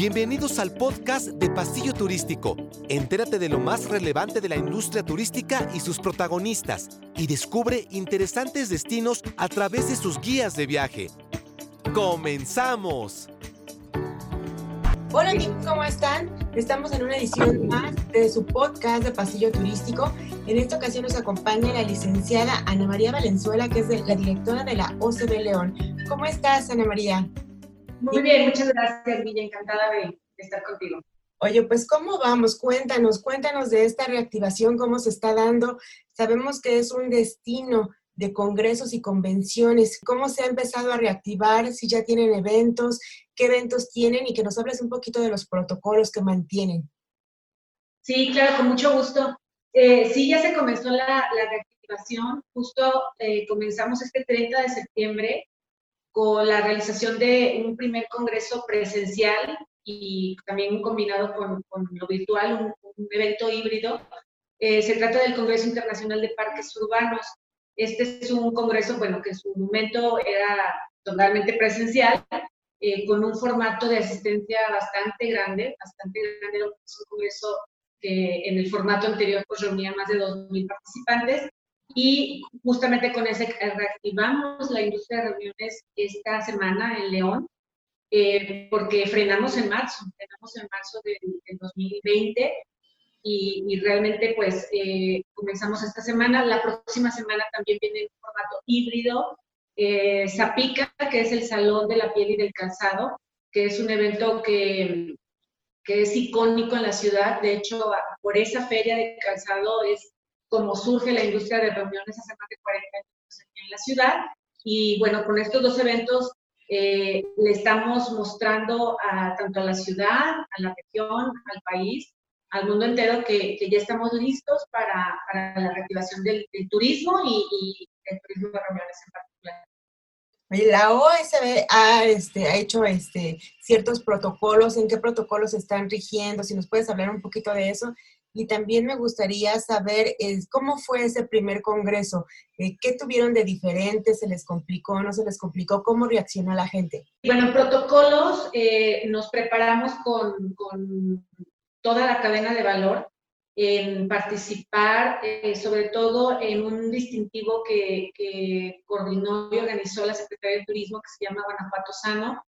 Bienvenidos al podcast de Pasillo Turístico. Entérate de lo más relevante de la industria turística y sus protagonistas y descubre interesantes destinos a través de sus guías de viaje. ¡Comenzamos! Hola amigos, ¿cómo están? Estamos en una edición más de su podcast de Pasillo Turístico. En esta ocasión nos acompaña la licenciada Ana María Valenzuela, que es la directora de la OCB León. ¿Cómo estás, Ana María? Muy bien, muchas gracias, Villa. Encantada de, estar contigo. Oye, pues ¿cómo vamos? Cuéntanos, cuéntanos de esta reactivación, cómo se está dando. Sabemos que es un destino de congresos y convenciones. ¿Cómo se ha empezado a reactivar? Si ya tienen eventos, qué eventos tienen y que nos hables un poquito de los protocolos que mantienen. Sí, claro, con mucho gusto. Eh, sí, ya se comenzó la, reactivación. Justo eh, comenzamos este 30 de septiembre con la realización de un primer congreso presencial y también combinado con, lo virtual, un, evento híbrido. Eh, se trata del Congreso Internacional de Parques Urbanos. Este es un congreso, bueno, que en su momento era totalmente presencial, eh, con un formato de asistencia bastante grande, bastante grande, es un congreso que en el formato anterior pues reunía más de 2.000 participantes y justamente con ese reactivamos la industria de reuniones esta semana en León, eh, porque frenamos en marzo, frenamos en marzo del, 2020 y, y, realmente pues eh, comenzamos esta semana. La próxima semana también viene un formato híbrido, eh, Zapica, que es el Salón de la Piel y del Calzado, que es un evento que, que es icónico en la ciudad. De hecho, por esa feria de calzado es como surge la industria de reuniones hace más de 40 años aquí en la ciudad. Y bueno, con estos dos eventos eh, le estamos mostrando a, tanto a la ciudad, a la región, al país, al mundo entero que, que ya estamos listos para, para la reactivación del, turismo y, y, el turismo de reuniones en particular. La OSB ha, este, ha hecho este, ciertos protocolos, ¿en qué protocolos están rigiendo? Si nos puedes hablar un poquito de eso y también me gustaría saber cómo fue ese primer congreso, eh, qué tuvieron de diferente, se les complicó, no se les complicó, cómo reaccionó la gente. Bueno, protocolos, eh, nos preparamos con, toda la cadena de valor en participar, eh, sobre todo en un distintivo que, que coordinó y organizó la Secretaría de Turismo que se llama Guanajuato Sano,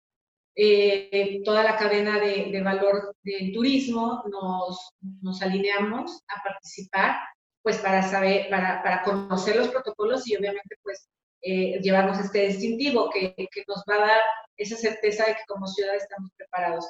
eh, toda la cadena de, valor del turismo, nos, nos, alineamos a participar, pues para saber, para, para conocer los protocolos y obviamente pues eh, llevarnos este distintivo que, que, nos va a dar esa certeza de que como ciudad estamos preparados.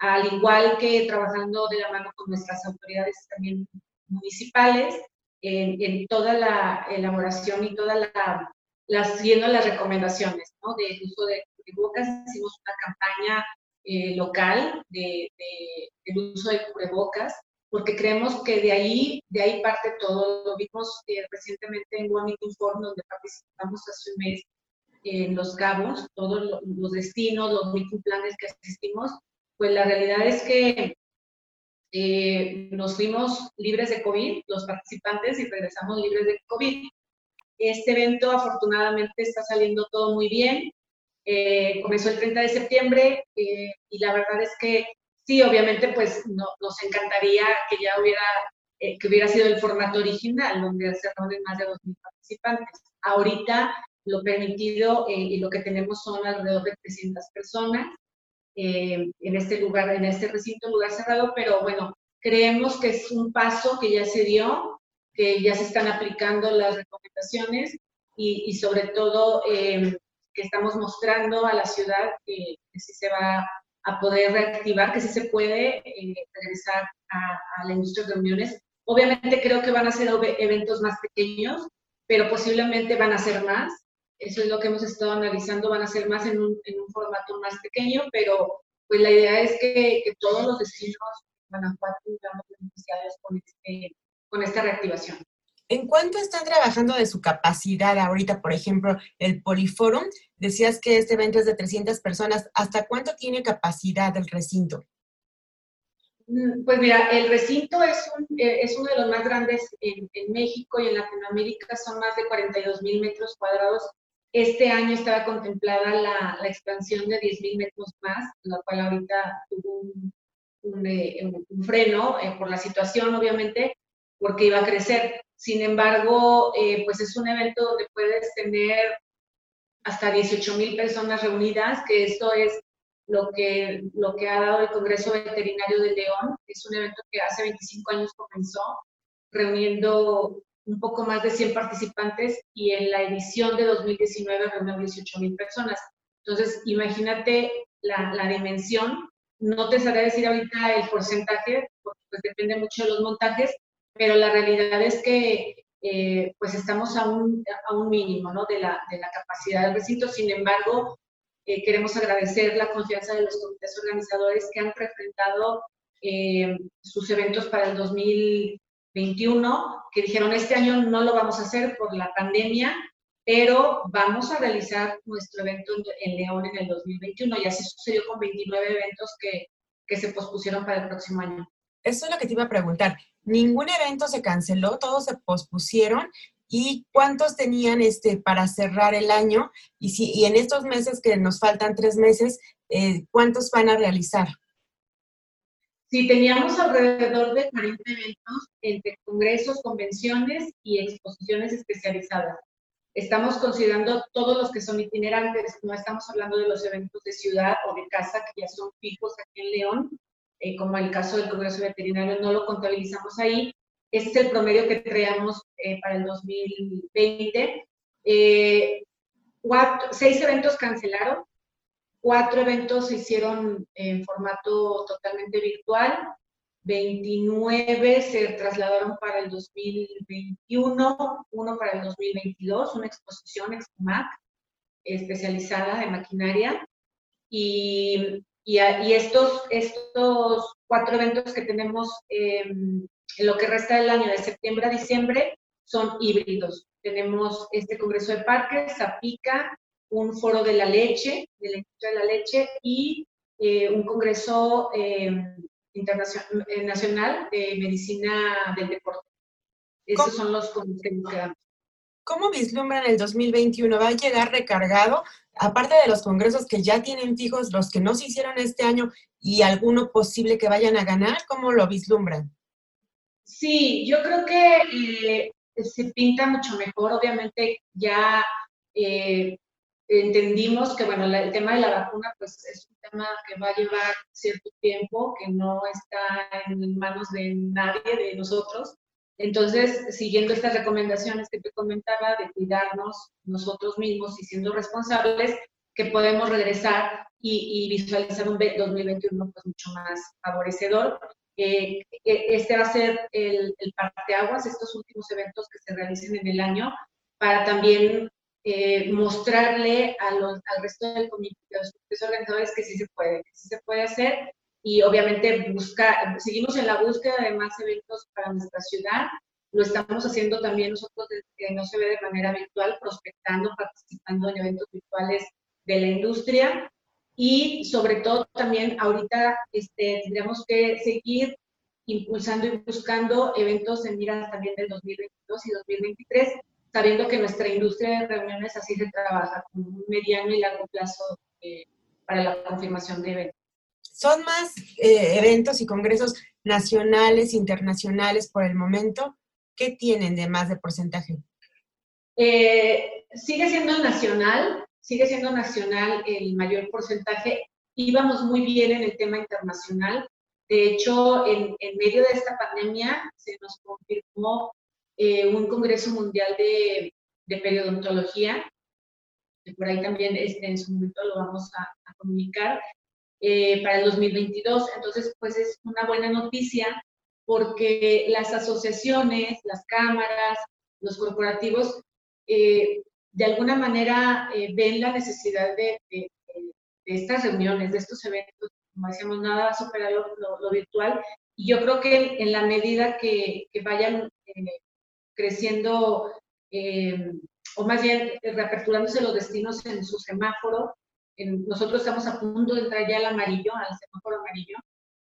Al igual que trabajando de la mano con nuestras autoridades también municipales, en, toda la elaboración y toda la, las, siguiendo las recomendaciones ¿no? del uso de cubrebocas, hicimos una campaña eh, local de, del uso de cubrebocas, porque creemos que de ahí, de ahí parte todo. Lo vimos eh, recientemente en One Meeting Forum, donde participamos hace un mes en Los Cabos, todos los destinos, los meeting planes que asistimos, pues la realidad es que eh, nos fuimos libres de COVID, los participantes, y regresamos libres de COVID. Este evento afortunadamente está saliendo todo muy bien. Eh, comenzó el 30 de septiembre eh, y la verdad es que sí, obviamente pues nos encantaría que ya hubiera, eh, que hubiera sido el formato original, donde se reúnen más de 2.000 participantes. Ahorita lo permitido y lo que tenemos son alrededor de 300 personas en este lugar, en este recinto, lugar cerrado, pero bueno, creemos que es un paso que ya se dio, que ya se están aplicando las recomendaciones y, y sobre todo que estamos mostrando a la ciudad que, sí se va a poder reactivar, que sí se puede eh, regresar a, la industria de reuniones. Obviamente creo que van a ser eventos más pequeños, pero posiblemente van a ser más. Eso es lo que hemos estado analizando, van a ser más en un, en un formato más pequeño, pero pues la idea es que, que todos los destinos de Guanajuato están beneficiados con, este, con esta reactivación. ¿En cuánto están trabajando de su capacidad ahorita, por ejemplo, el Poliforum? Decías que este evento es de 300 personas. ¿Hasta cuánto tiene capacidad el recinto? Mm, pues mira, el recinto es, eh, es uno de los más grandes en, México y en Latinoamérica. Son más de 42 mil metros cuadrados Este año estaba contemplada la, expansión de 10.000 metros más, la cual ahorita tuvo un, un, eh, freno eh, por la situación, obviamente, porque iba a crecer. Sin embargo, eh, pues es un evento donde puedes tener hasta 18.000 personas reunidas, que esto es lo que, lo que ha dado el Congreso Veterinario de León. Es un evento que hace 25 años comenzó, reuniendo un poco más de 100 participantes y en la edición de 2019 reunió 18 mil personas. Entonces, imagínate la, la, dimensión. No te sabré decir ahorita el porcentaje, porque pues depende mucho de los montajes, pero la realidad es que eh, pues estamos a un, a un mínimo ¿no? de, la, de la capacidad del recinto. Sin embargo, eh, queremos agradecer la confianza de los comités organizadores que han presentado eh, sus eventos para el 2000 21, que dijeron este año no lo vamos a hacer por la pandemia, pero vamos a realizar nuestro evento en León en el 2021 y así sucedió con 29 eventos que, que se pospusieron para el próximo año. Eso es lo que te iba a preguntar. Ningún evento se canceló, todos se pospusieron. ¿Y cuántos tenían este, para cerrar el año? Y, si, y en estos meses que nos faltan tres meses, eh, ¿cuántos van a realizar? Sí, teníamos alrededor de 40 eventos entre congresos, convenciones y exposiciones especializadas. Estamos considerando todos los que son itinerantes, no estamos hablando de los eventos de ciudad o de casa que ya son fijos aquí en León, eh, como el caso del Congreso Veterinario, no lo contabilizamos ahí. Este es el promedio que traíamos eh, para el 2020. Eh, seis eventos cancelaron, Cuatro eventos se hicieron en formato totalmente virtual, 29 se trasladaron para el 2021, uno para el 2022, una exposición Expomac especializada en maquinaria. Y, y, estos, estos cuatro eventos que tenemos en lo que resta del año, de septiembre a diciembre, son híbridos. Tenemos este Congreso de Parques, Zapica, un foro de la leche, de la industria de la leche, y eh, un congreso eh, internacional, eh, nacional de medicina del deporte. Esos son los que nos quedamos. ¿Cómo vislumbran el 2021? ¿Va a llegar recargado? Aparte de los congresos que ya tienen fijos, los que no se hicieron este año y alguno posible que vayan a ganar, ¿cómo lo vislumbran? Sí, yo creo que se pinta mucho mejor. Obviamente ya entendimos que, bueno, el tema de la vacuna, pues es un tema que va a llevar cierto tiempo, que no está en manos de nadie, de nosotros. Entonces, siguiendo estas recomendaciones que te comentaba de cuidarnos nosotros mismos y siendo responsables, que podemos regresar y, visualizar un 2021 pues mucho más favorecedor. Eh, este va a ser el, el parteaguas, estos últimos eventos que se realicen en el año, para también eh, mostrarle a los, al resto del comité, a los organizadores que sí se puede, que sí se puede hacer y obviamente buscar, seguimos en la búsqueda de más eventos para nuestra ciudad. Lo estamos haciendo también nosotros desde que no se ve de manera virtual, prospectando, participando en eventos virtuales de la industria y sobre todo también ahorita este, tendríamos que seguir impulsando y buscando eventos en miras también del 2022 y 2023 sabiendo que nuestra industria de reuniones así se trabaja, con un mediano y largo plazo eh, para la confirmación de eventos. ¿Son más eh, eventos y congresos nacionales, internacionales por el momento? ¿Qué tienen de más de porcentaje? Eh, sigue siendo nacional, sigue siendo nacional el mayor porcentaje. Íbamos muy bien en el tema internacional. De hecho, en, en medio de esta pandemia se nos confirmó eh, un Congreso Mundial de, de, Periodontología, que por ahí también este, en su momento lo vamos a, comunicar, eh, para el 2022. Entonces, pues es una buena noticia porque las asociaciones, las cámaras, los corporativos, eh, de alguna manera ven la necesidad de, de, estas reuniones, de estos eventos, como decíamos, nada va a superar lo, virtual. Y yo creo que en la medida que, que vayan creciendo, eh, o más bien eh, reaperturándose los destinos en su semáforo. Nosotros estamos a punto de entrar ya al amarillo, al semáforo amarillo.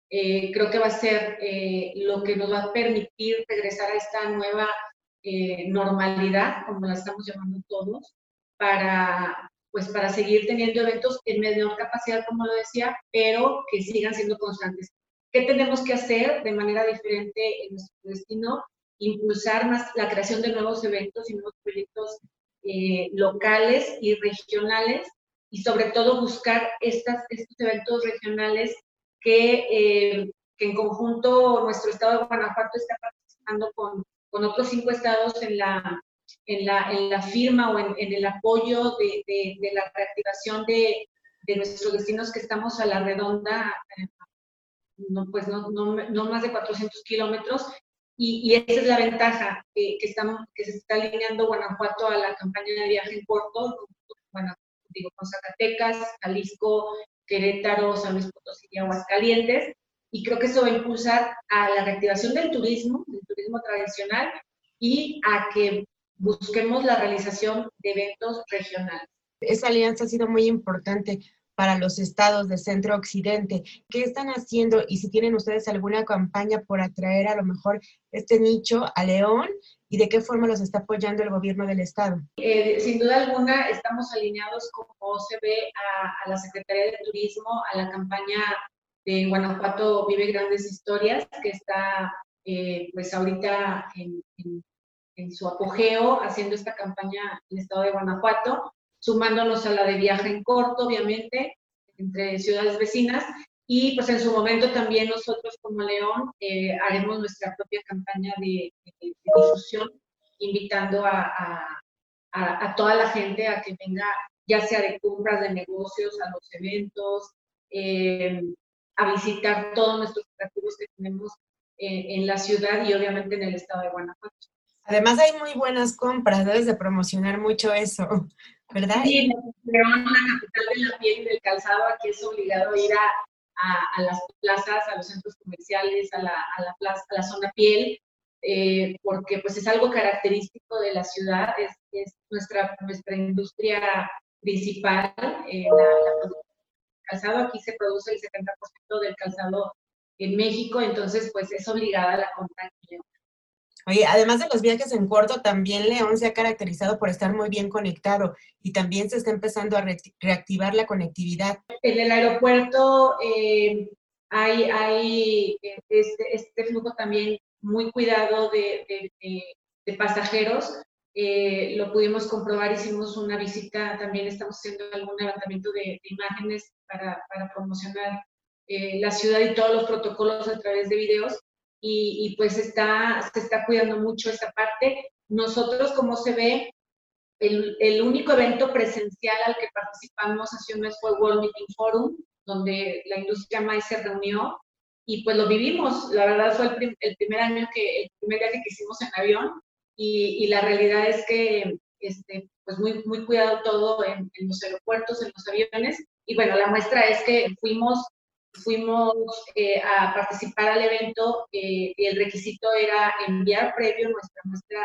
Eh, creo que va a ser lo que nos va a permitir regresar a esta nueva normalidad, como la estamos llamando todos, para, pues para seguir teniendo eventos en menor capacidad, como lo decía, pero que sigan siendo constantes. ¿Qué tenemos que hacer de manera diferente en nuestro destino? Impulsar más la creación de nuevos eventos y nuevos proyectos eh, locales y regionales y sobre todo buscar estos eventos regionales que, eh, que, en conjunto nuestro estado de Guanajuato está participando con, con otros cinco estados en la, en la, en la firma o en, en el apoyo de, de, la reactivación de, de, nuestros destinos que estamos a la redonda, eh, no, pues no, no, no, más de 400 kilómetros, y, y, esa es la ventaja que, que, estamos, que se está alineando Guanajuato a la campaña de viaje en corto, digo, con Zacatecas, Jalisco, Querétaro, San Luis Potosí y Aguascalientes, y creo que eso va a impulsar a la reactivación del turismo, del turismo tradicional, y a que busquemos la realización de eventos regionales. Esa alianza ha sido muy importante para los estados de centro occidente. ¿Qué están haciendo y si tienen ustedes alguna campaña por atraer a lo mejor este nicho a León y de qué forma los está apoyando el gobierno del estado? Eh, sin duda alguna estamos alineados se ve a, a, la Secretaría de Turismo, a la campaña de Guanajuato Vive Grandes Historias, que está eh, pues ahorita en en su apogeo, haciendo esta campaña en el estado de Guanajuato, sumándonos a la de viaje en corto, obviamente, entre ciudades vecinas. Y pues en su momento también nosotros como León eh, haremos nuestra propia campaña de, de, de difusión, invitando a, a, a, toda la gente a que venga, ya sea de compras de negocios, a los eventos, eh, a visitar todos nuestros atractivos que tenemos eh, en la ciudad y obviamente en el estado de Guanajuato. Además hay muy buenas compras, debes de promocionar mucho eso, ¿verdad? Sí, León, la capital de la piel y del calzado, aquí es obligado a ir a, a, a las plazas, a los centros comerciales, a la, a la, plaza, a la zona piel, eh, porque pues es algo característico de la ciudad, es, es nuestra, nuestra industria principal, eh, la, la calzado, aquí se produce el 70% del calzado en México, entonces pues es obligada la compra León. Oye, además de los viajes en corto, también León se ha caracterizado por estar muy bien conectado y también se está empezando a re reactivar la conectividad. En el aeropuerto eh, hay, hay este, este, flujo también muy cuidado de, de, de, de pasajeros. Eh, lo pudimos comprobar, hicimos una visita, también estamos haciendo algún levantamiento de, imágenes para, para promocionar eh, la ciudad y todos los protocolos a través de videos y, y, pues está, se está cuidando mucho esa parte. Nosotros, como se ve, el, el, único evento presencial al que participamos hace un mes fue World Meeting Forum, donde la industria maíz se reunió y pues lo vivimos. La verdad fue el, prim el primer año que, el primer viaje que hicimos en avión y, y la realidad es que este, pues muy, muy cuidado todo en, en los aeropuertos, en los aviones. Y bueno, la muestra es que fuimos fuimos eh, a participar al evento eh, y el requisito era enviar previo nuestra,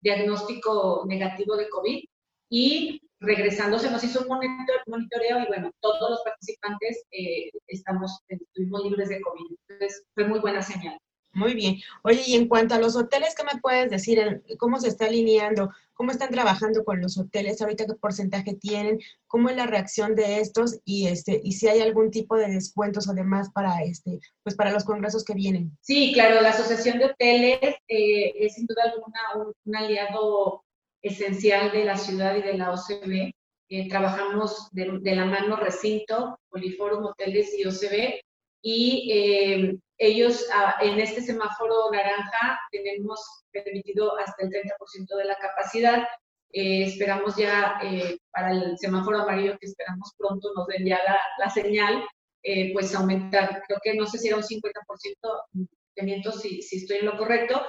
diagnóstico negativo de COVID y regresando se nos hizo un monitor, monitoreo y bueno, todos los participantes eh, estamos, estuvimos libres de COVID. Entonces fue muy buena señal. Muy bien. Oye, y en cuanto a los hoteles, ¿qué me puedes decir? ¿Cómo se está alineando? ¿Cómo están trabajando con los hoteles? ¿Ahorita qué porcentaje tienen? ¿Cómo es la reacción de estos? Y este, y si hay algún tipo de descuentos o demás para este, pues para los congresos que vienen. Sí, claro, la Asociación de Hoteles eh, es sin duda alguna un, un, aliado esencial de la ciudad y de la OCB. Eh, trabajamos de, de, la mano recinto, Poliforum, Hoteles y OCB, y eh, ellos ah, en este semáforo naranja tenemos permitido hasta el 30% de la capacidad. Eh, esperamos ya eh, para el semáforo amarillo, que esperamos pronto nos den ya la, la señal, eh, pues aumentar. Creo que no sé si era un 50%, teniendo si, si estoy en lo correcto,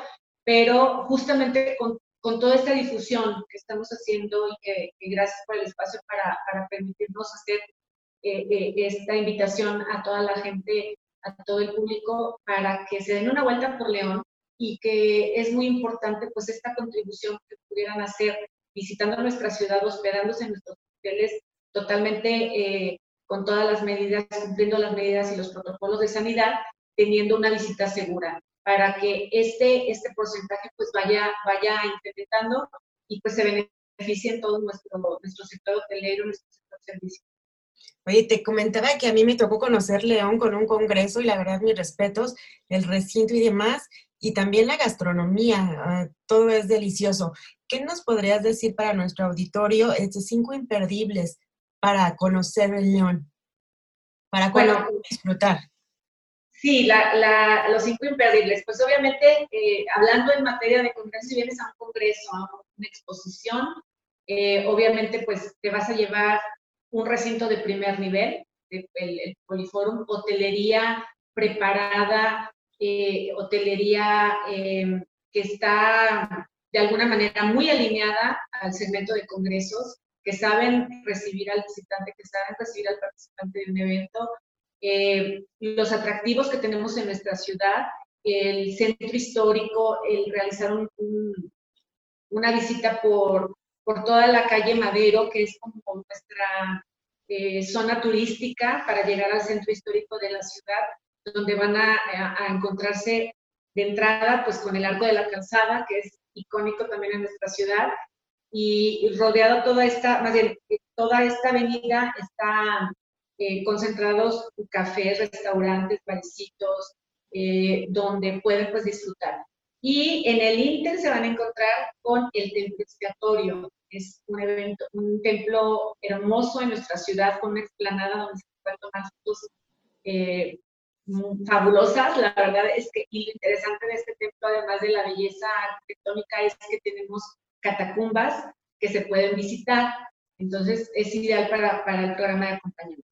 pero justamente con, con, toda esta difusión que estamos haciendo y que gracias por el espacio para, para permitirnos hacer eh, eh, esta invitación a toda la gente a todo el público para que se den una vuelta por León y que es muy importante pues esta contribución que pudieran hacer visitando nuestra ciudad, hospedándose en nuestros hoteles totalmente eh, con todas las medidas, cumpliendo las medidas y los protocolos de sanidad, teniendo una visita segura para que este, este porcentaje pues vaya, vaya incrementando y pues se beneficien todo nuestro, nuestro sector hotelero, nuestro sector servicio. Oye, te comentaba que a mí me tocó conocer León con un congreso y la verdad mis respetos, el recinto y demás, y también la gastronomía, ah, todo es delicioso. ¿Qué nos podrías decir para nuestro auditorio, estos cinco imperdibles para conocer el León? Para bueno, disfrutar. Sí, la, los cinco imperdibles. Pues obviamente, eh, hablando en materia de congreso, si vienes a un congreso, a una exposición, eh, obviamente pues te vas a llevar un recinto de primer nivel, el, Poliforum, hotelería preparada, eh, hotelería em, que está de alguna manera muy alineada al segmento de congresos, que saben recibir al visitante, que saben recibir al participante de un evento, eh, los atractivos que tenemos en nuestra ciudad, el centro histórico, el realizar una visita por, por toda la calle Madero, que es como nuestra eh, zona turística para llegar al centro histórico de la ciudad, donde van a, a, encontrarse de entrada pues con el Arco de la Calzada, que es icónico también en nuestra ciudad, y rodeado toda esta, más bien, toda esta avenida está eh, concentrados cafés, restaurantes, barecitos, eh, donde pueden pues disfrutar. Y en el Inter se van a encontrar con el templo expiatorio. Es un evento, un templo hermoso en nuestra ciudad, con una explanada donde se pueden tomar fotos eh, fabulosas. La verdad es que y lo interesante de este templo, además de la belleza arquitectónica, es que tenemos catacumbas que se pueden visitar. Entonces es ideal para, para el programa de acompañamiento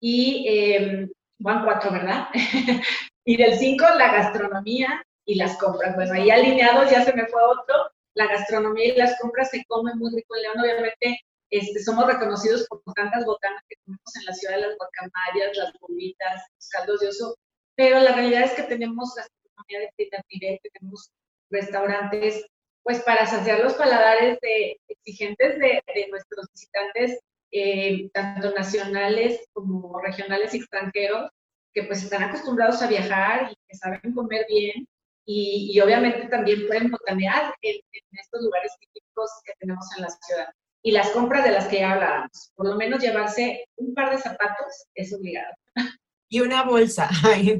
y eh, van cuatro, ¿verdad? y del cinco, la gastronomía y las compras. Bueno, ahí alineados ya se me fue otro. La gastronomía y las compras se comen muy rico en León. Obviamente, este, somos reconocidos por tantas botanas que comemos en la ciudad de las guacamayas, las bolitas, los caldos de oso, pero la realidad es que tenemos gastronomía de primer nivel, tenemos restaurantes, pues para saciar los paladares de, exigentes de, nuestros visitantes eh, tanto nacionales como regionales y extranjeros, que pues están acostumbrados a viajar y que saben comer bien y, obviamente también pueden botanear en, estos lugares típicos que tenemos en la ciudad. Y las compras de las que ya hablábamos, por lo menos llevarse un par de zapatos es obligado. Y una bolsa. y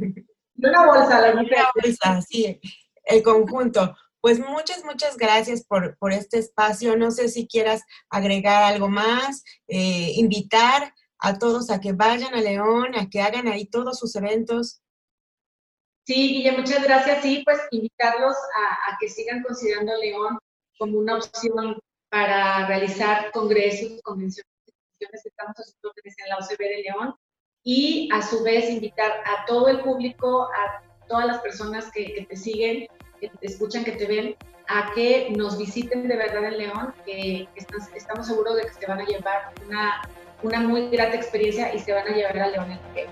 una bolsa, la una bolsa, sí, el conjunto. Pues muchas, muchas gracias por, este espacio. No sé si quieras agregar algo más, eh, invitar a todos a que vayan a León, a que hagan ahí todos sus eventos. Sí, Guille, muchas gracias. Sí, pues invitarlos a, que sigan considerando León como una opción para realizar congresos, convenciones, estamos haciendo en la OCB de León y a su vez invitar a todo el público, a todas las personas que, que te siguen que te escuchan, que te ven, a que nos visiten de verdad en León, que estamos seguros de que se van a llevar una, una muy grata experiencia y se van a llevar a León en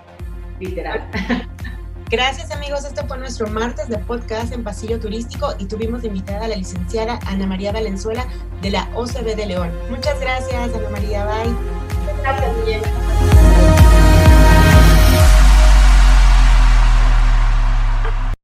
literal. Gracias amigos, este fue nuestro martes de podcast en Pasillo Turístico y tuvimos invitada a la licenciada Ana María Valenzuela de la OCB de León. Muchas gracias Ana María, bye. Gracias.